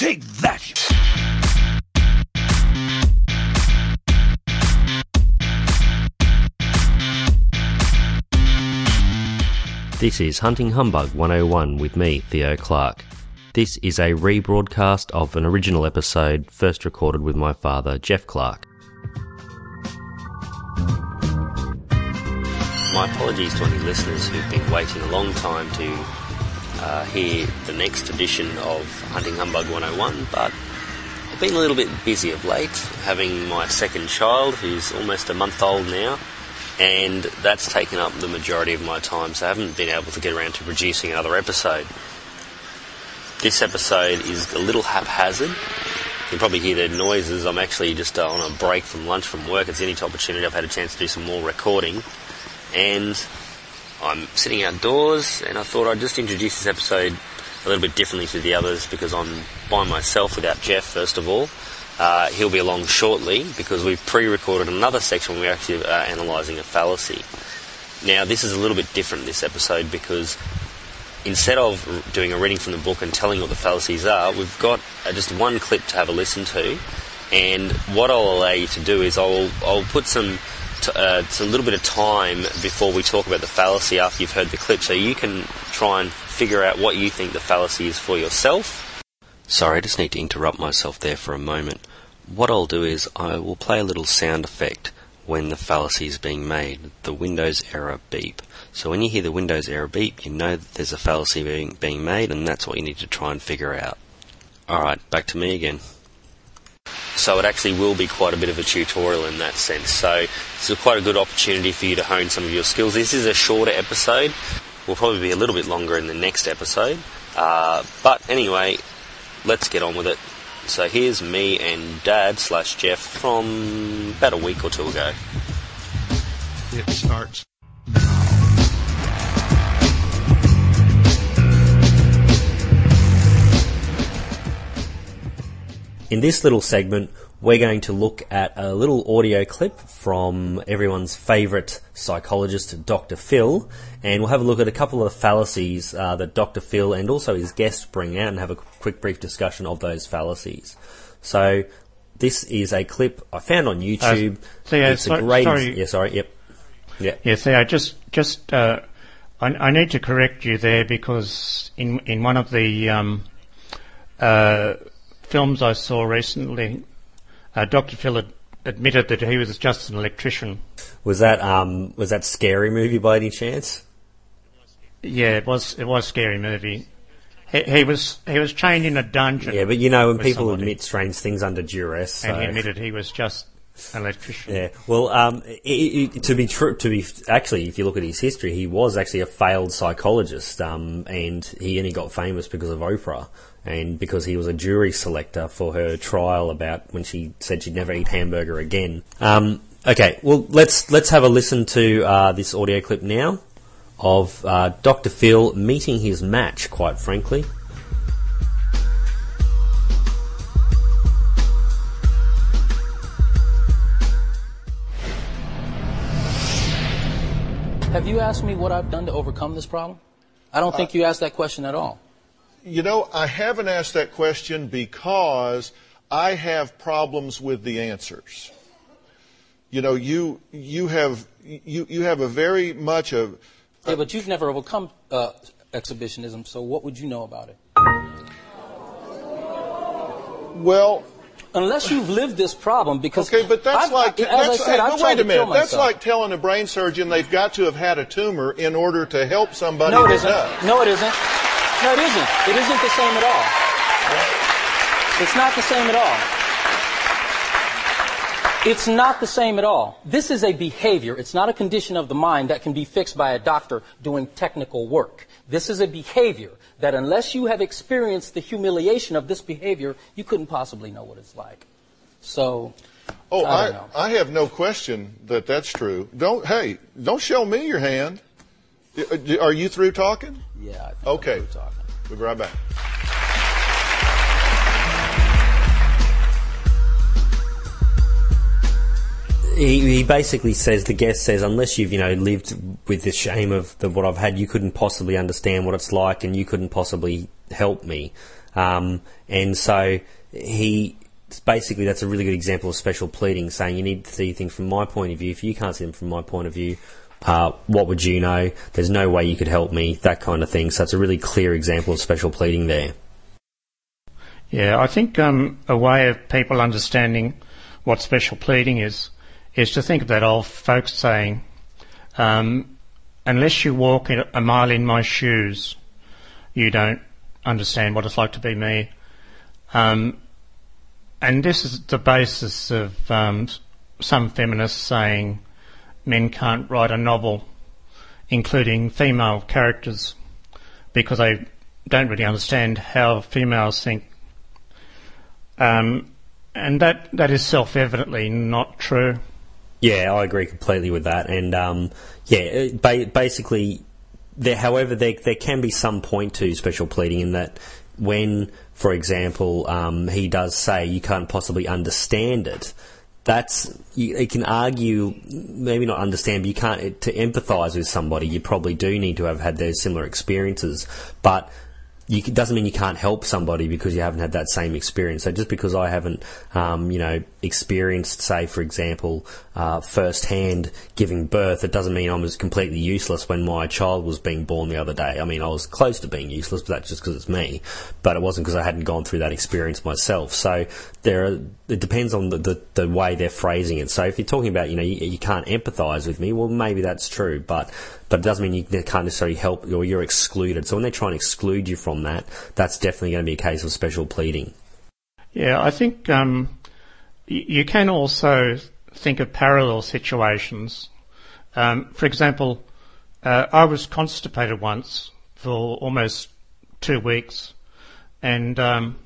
Take that! This is Hunting Humbug 101 with me, Theo Clark. This is a rebroadcast of an original episode first recorded with my father, Jef Clark. My apologies to any listeners who've been waiting a long time to uh, hear the next edition of Hunting Humbug 101, but I've been a little bit busy of late, having my second child, who's almost a month old now, and that's taken up the majority of my time, so I haven't been able to get around to producing another episode. This episode is a little haphazard. You can probably hear the noises. I'm actually just uh, on a break from lunch from work. It's any opportunity I've had a chance to do some more recording. And I'm sitting outdoors, and I thought I'd just introduce this episode a little bit differently to the others because I'm by myself without Jef, first of all. Uh, he'll be along shortly because we've pre-recorded another section where we're actually uh, analysing a fallacy. Now, this is a little bit different this episode because instead of doing a reading from the book and telling what the fallacies are, we've got uh, just one clip to have a listen to. And what I'll allow you to do is I'll, I'll put some t- uh, it's a little bit of time before we talk about the fallacy after you've heard the clip, so you can try and figure out what you think the fallacy is for yourself. Sorry, I just need to interrupt myself there for a moment. What I'll do is I will play a little sound effect when the fallacy is being made, the Windows error beep. So when you hear the Windows error beep, you know that there's a fallacy being, being made, and that's what you need to try and figure out. Alright, back to me again. So it actually will be quite a bit of a tutorial in that sense. So it's quite a good opportunity for you to hone some of your skills. This is a shorter episode. Will probably be a little bit longer in the next episode. Uh, but anyway, let's get on with it. So here's me and Dad slash Jef from about a week or two ago. It starts. In this little segment, we're going to look at a little audio clip from everyone's favourite psychologist, Dr. Phil, and we'll have a look at a couple of fallacies uh, that Dr. Phil and also his guests bring out and have a quick, brief discussion of those fallacies. So, this is a clip I found on YouTube. Theo, it's a great. sorry. Yeah, sorry. Yep. Yeah. Yeah, Theo, just just uh, I, I need to correct you there because in in one of the um, uh, films I saw recently, uh, Dr. Phil ad- admitted that he was just an electrician. Was that um was that scary movie by any chance? Yeah, it was it was a scary movie. He, he was he was chained in a dungeon. Yeah, but you know when people somebody, admit strange things under duress, so. and he admitted he was just an electrician. Yeah, well, um, i i to be true, to be actually, if you look at his history, he was actually a failed psychologist, um, and he only got famous because of Oprah, and because he was a jury selector for her trial about when she said she'd never eat hamburger again. Um, okay, well, let's let's have a listen to uh, this audio clip now of uh, Dr. Phil meeting his match. Quite frankly. Have you asked me what I've done to overcome this problem? I don't think you asked that question at all. You know, I haven't asked that question because I have problems with the answers. You know, you you have you you have a very much a Yeah, but you've never overcome uh, exhibitionism, so what would you know about it? well. Unless you've lived this problem, because Okay, but that's I've- like as that's, I said, I've but wait a minute. That's like telling a brain surgeon they've got to have had a tumor in order to help somebody no, it isn't. does. No, it isn't. No, it isn't. It isn't the same at all. It's not the same at all. It's not the same at all. This is a behavior. It's not a condition of the mind that can be fixed by a doctor doing technical work. This is a behavior that unless you have experienced the humiliation of this behavior, you couldn't possibly know what it's like. So, Oh, I I. I have no question that that's true. Don't hey, don't show me your hand. Uh, Are you through talking? yeah. I think Okay. I'm through talking. We'll be right back. he, he basically says the guest says unless you've you know lived with the shame of the, what I've had, you couldn't possibly understand what it's like, and you couldn't possibly help me. Um, and so he basically that's a really good example of special pleading, saying you need to see things from my point of view. If you can't see them from my point of view, uh, what would you know? There's no way you could help me, that kind of thing. So it's a really clear example of special pleading there. Yeah, I think um, a way of people understanding what special pleading is is to think of that old folks saying, um, unless you walk a mile in my shoes, you don't understand what it's like to be me. Um, and this is the basis of um, some feminists saying men can't write a novel including female characters because they don't really understand how females think. Um, and that, that is self evidently not true. Yeah, I agree completely with that. And um, yeah, ba- basically, there, however, there, there can be some point to special pleading in that when, for example, um, he does say you can't possibly understand it, that's you, it can argue maybe not understand but you can't to empathize with somebody you probably do need to have had those similar experiences but you, it doesn't mean you can't help somebody because you haven't had that same experience. So just because I haven't, um, you know, experienced, say, for example, uh, firsthand giving birth, it doesn't mean I was completely useless when my child was being born the other day. I mean, I was close to being useless, but that's just because it's me. But it wasn't because I hadn't gone through that experience myself. So there, are, it depends on the, the, the, way they're phrasing it. So if you're talking about, you know, you, you can't empathise with me, well, maybe that's true, but but it doesn't mean you can't necessarily help or you're excluded. So when they try and exclude you from that, that's definitely going to be a case of special pleading. Yeah, I think um, you can also think of parallel situations. Um, for example, uh, I was constipated once for almost two weeks, and um,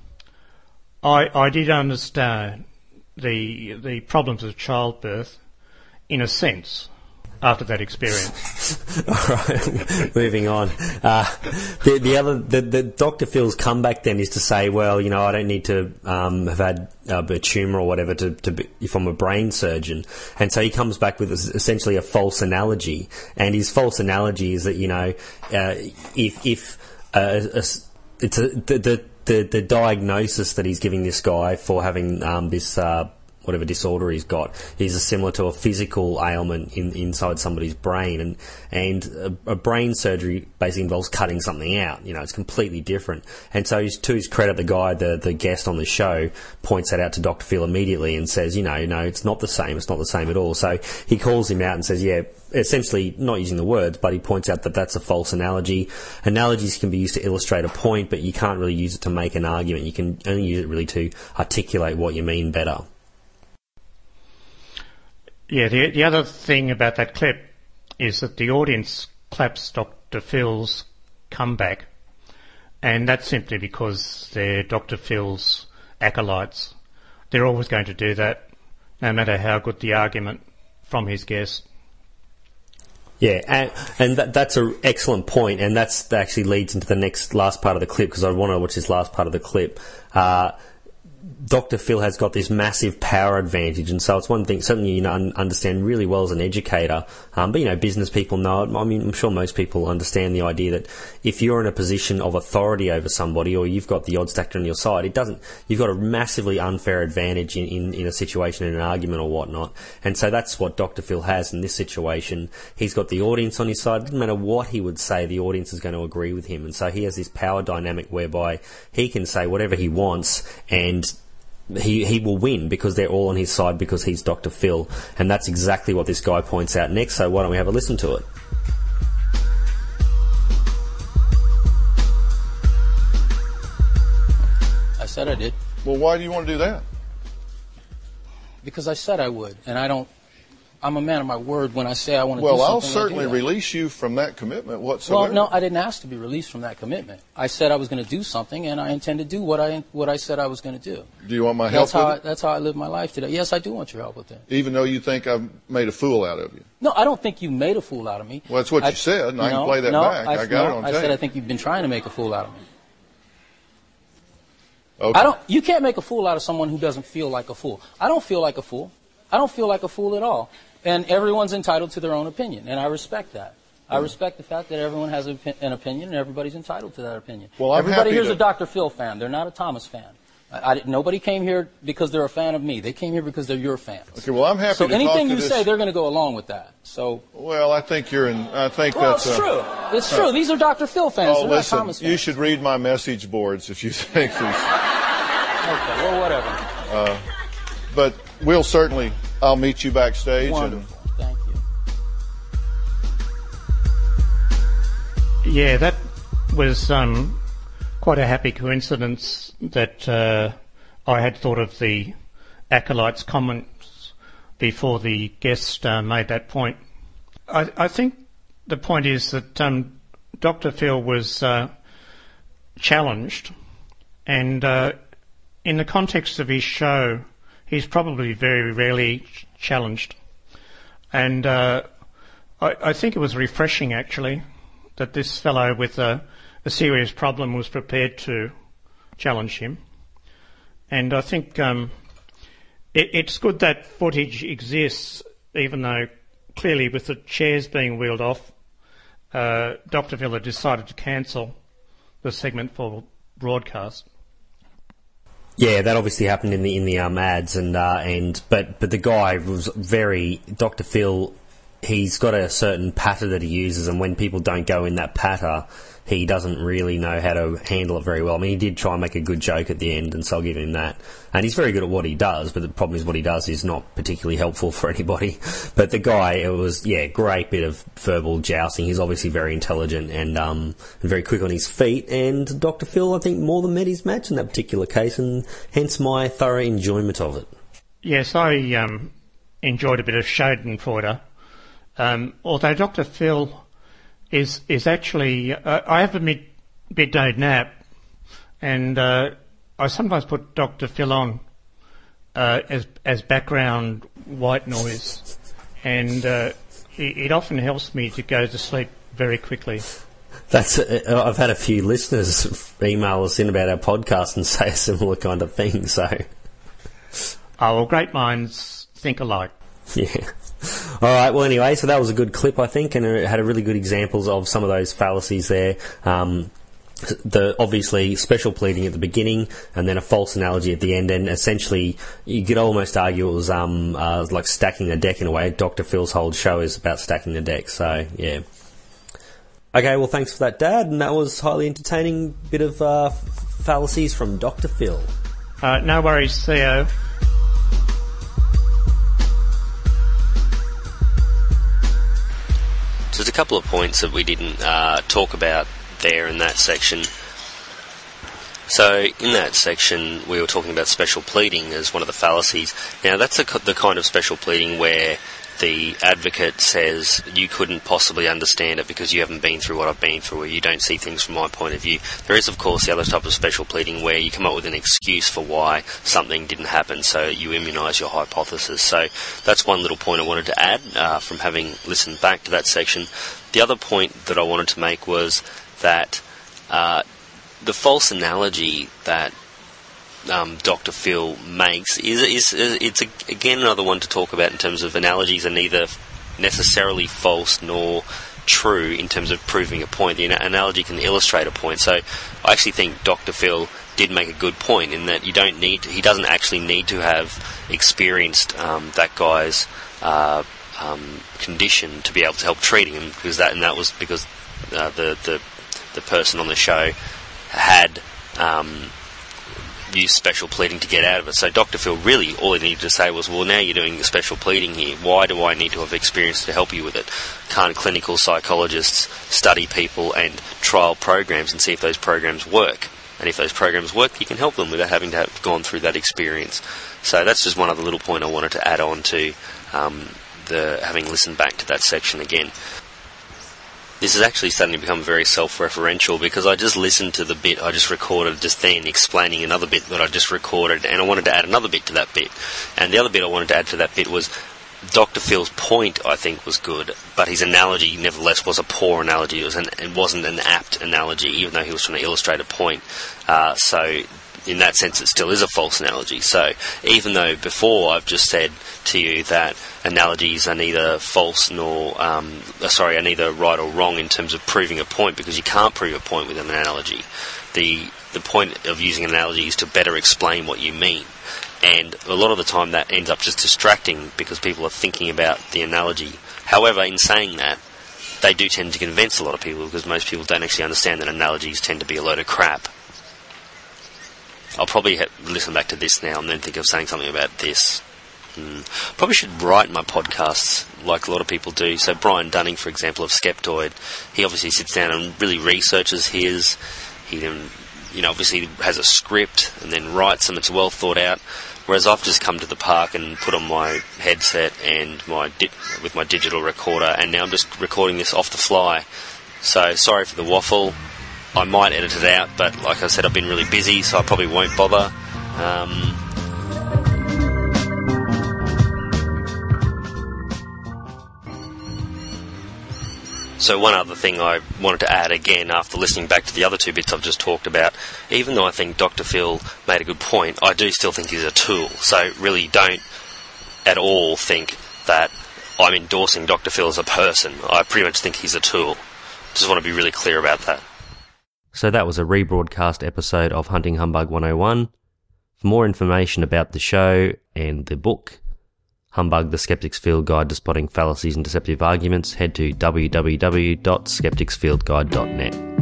I, I did understand the the problems of childbirth in a sense after that experience. All right, moving on. Uh, the, the other, the, the Dr. Phil's comeback then is to say, well, you know, I don't need to um, have had uh, a tumour or whatever to, to be, if I'm a brain surgeon. And so he comes back with essentially a false analogy. And his false analogy is that, you know, uh, if, if uh, it's a, the, the, the, the diagnosis that he's giving this guy for having um, this uh, whatever disorder he's got is similar to a physical ailment in, inside somebody's brain. And, and a, a, brain surgery basically involves cutting something out. You know, it's completely different. And so to his credit, the guy, the, the guest on the show points that out to Dr. Phil immediately and says, you know, no, it's not the same. It's not the same at all. So he calls him out and says, yeah, essentially not using the words, but he points out that that's a false analogy. Analogies can be used to illustrate a point, but you can't really use it to make an argument. You can only use it really to articulate what you mean better. Yeah, the, the other thing about that clip is that the audience claps Dr. Phil's comeback, and that's simply because they're Dr. Phil's acolytes. They're always going to do that, no matter how good the argument from his guest. Yeah, and, and that, that's an excellent point, and that's that actually leads into the next last part of the clip because I want to watch this last part of the clip. Uh, Dr. Phil has got this massive power advantage, and so it's one thing, something you know, understand really well as an educator. Um, but you know, business people know it. I mean, I'm sure most people understand the idea that if you're in a position of authority over somebody, or you've got the odds stacked on your side, it doesn't. You've got a massively unfair advantage in, in, in a situation, in an argument, or whatnot. And so that's what Dr. Phil has in this situation. He's got the audience on his side. It doesn't matter what he would say, the audience is going to agree with him. And so he has this power dynamic whereby he can say whatever he wants, and he he will win because they're all on his side because he's Dr. Phil, and that's exactly what this guy points out next. So why don't we have a listen to it? I said I did. Well, why do you want to do that? Because I said I would, and I don't I'm a man of my word when I say I want to well, do something. Well, I'll certainly release you from that commitment whatsoever. Well, no, I didn't ask to be released from that commitment. I said I was going to do something, and I intend to do what I what I said I was going to do. Do you want my that's help how I, that's how I live my life today. Yes, I do want your help with that. Even though you think I've made a fool out of you. No, I don't think you made a fool out of me. Well, that's what I, you said, and no, I can play that no, back. I, I got no, it on I tape. said I think you've been trying to make a fool out of me. Okay. I don't. You can't make a fool out of someone who doesn't feel like a fool. I don't feel like a fool. I don't feel like a fool at all. And everyone's entitled to their own opinion, and I respect that. I respect the fact that everyone has an opinion and everybody's entitled to that opinion. Well, I'm Everybody here's to- a Dr. Phil fan. They're not a Thomas fan. I, I, nobody came here because they're a fan of me. They came here because they're your fans. Okay, well, I'm happy so to anything talk to you this- say, they're going to go along with that. So, Well, I think you're in. I think well, that's. it's uh, true. It's true. These are Dr. Phil fans. Oh, listen, Thomas fans. you should read my message boards if you think these. Okay, well, whatever. But we'll certainly. I'll meet you backstage. And, Wonderful. Thank you. Yeah, that was um, quite a happy coincidence that uh, I had thought of the acolyte's comments before the guest uh, made that point. I, I think the point is that um, Dr. Phil was uh, challenged, and uh, in the context of his show, he's probably very rarely ch- challenged. And uh, I, I think it was refreshing, actually, that this fellow with a, a serious problem was prepared to challenge him. And I think um, it, it's good that footage exists, even though clearly with the chairs being wheeled off, uh, Dr. Phil decided to cancel the segment for broadcast. Yeah, that obviously happened in the in the um, ads, and uh, and but but the guy was very Dr. Phil. He's got a certain patter that he uses, and when people don't go in that patter, he doesn't really know how to handle it very well. I mean, he did try and make a good joke at the end, and so I'll give him that. And he's very good at what he does, but the problem is what he does is not particularly helpful for anybody. But the guy, it was yeah, great bit of verbal jousting. He's obviously very intelligent and um very quick on his feet. And Dr. Phil, I think, more than met his match in that particular case, and hence my thorough enjoyment of it. Yes, I um, enjoyed a bit of Schadenfreude. Um, although Dr. Phil is is actually, uh, I have a mid, midday nap, and uh, I sometimes put Dr. Phil on uh, as as background white noise, and uh, it, it often helps me to go to sleep very quickly. That's uh, I've had a few listeners email us in about our podcast and say a similar kind of thing. So Oh, well, great minds think alike. yeah. All right. Well, anyway, so that was a good clip, I think, and it had a really good examples of some of those fallacies there. Um, the obviously special pleading at the beginning, and then a false analogy at the end, and essentially you could almost argue it was um, uh, like stacking the deck in a way. Doctor Phil's whole show is about stacking the deck. So yeah. Okay. Well, thanks for that, Dad, and that was highly entertaining bit of uh, fallacies from Doctor Phil. Uh, no worries, Theo. So there's a couple of points that we didn't uh, talk about there in that section. So in that section, we were talking about special pleading as one of the fallacies. Now that's a, the kind of special pleading where the advocate says you couldn't possibly understand it because you haven't been through what I've been through, or you don't see things from my point of view. There is, of course, the other type of special pleading where you come up with an excuse for why something didn't happen, so you immunise your hypothesis. So that's one little point I wanted to add uh, from having listened back to that section. The other point that I wanted to make was that uh, the false analogy that um, Dr. Phil makes is, is, is it's a, again another one to talk about in terms of analogies are neither necessarily false nor true in terms of proving a point. The analogy can illustrate a point. So I actually think Dr. Phil did make a good point in that you don't need to, he doesn't actually need to have experienced um, that guy's uh, um, condition to be able to help treating him because that and that was because uh, the, the the person on the show had um, used special pleading to get out of it. So Dr. Phil really all he needed to say was, well, now you're doing the special pleading here. Why do I need to have experience to help you with it? Can't clinical psychologists study people and trial programs and see if those programs work? And if those programs work, you can help them without having to have gone through that experience. So that's just one other little point I wanted to add on to um, the having listened back to that section again this is actually to become very self-referential because I just listened to the bit I just recorded just then explaining another bit that I just recorded and I wanted to add another bit to that bit. And the other bit I wanted to add to that bit was Dr. Phil's point I think was good, but his analogy nevertheless was a poor analogy. It, was an, it wasn't an apt analogy even though he was trying to illustrate a point. Uh, so in that sense, it still is a false analogy. So even though before I've just said to you that analogies are neither false nor, um, uh, sorry, are neither right or wrong in terms of proving a point because you can't prove a point with an analogy. The the point of using an analogy is to better explain what you mean. And a lot of the time that ends up just distracting because people are thinking about the analogy. However, in saying that, they do tend to convince a lot of people because most people don't actually understand that analogies tend to be a load of crap. I'll probably listen back to this now and then think of saying something about this. Hmm. Probably should write my podcasts like a lot of people do. So Brian Dunning, for example, of Skeptoid, he obviously sits down and really researches his. He then, you know, obviously has a script and then writes them. It's well thought out. Whereas I've just come to the park and put on my headset and my di- with my digital recorder, and now I'm just recording this off the fly. So sorry for the waffle. I might edit it out, but like I said, I've been really busy, so I probably won't bother. Um, So one other thing I wanted to add again after listening back to the other two bits I've just talked about, even though I think Dr. Phil made a good point, I do still think he's a tool. So really don't at all think that I'm endorsing Dr. Phil as a person. I pretty much think he's a tool. Just want to be really clear about that. So that was a rebroadcast episode of Hunting Humbug 101. For more information about the show and the book, Humbug the Skeptic's Field Guide to Spotting Fallacies and Deceptive Arguments, head to www.skepticsfieldguide.net.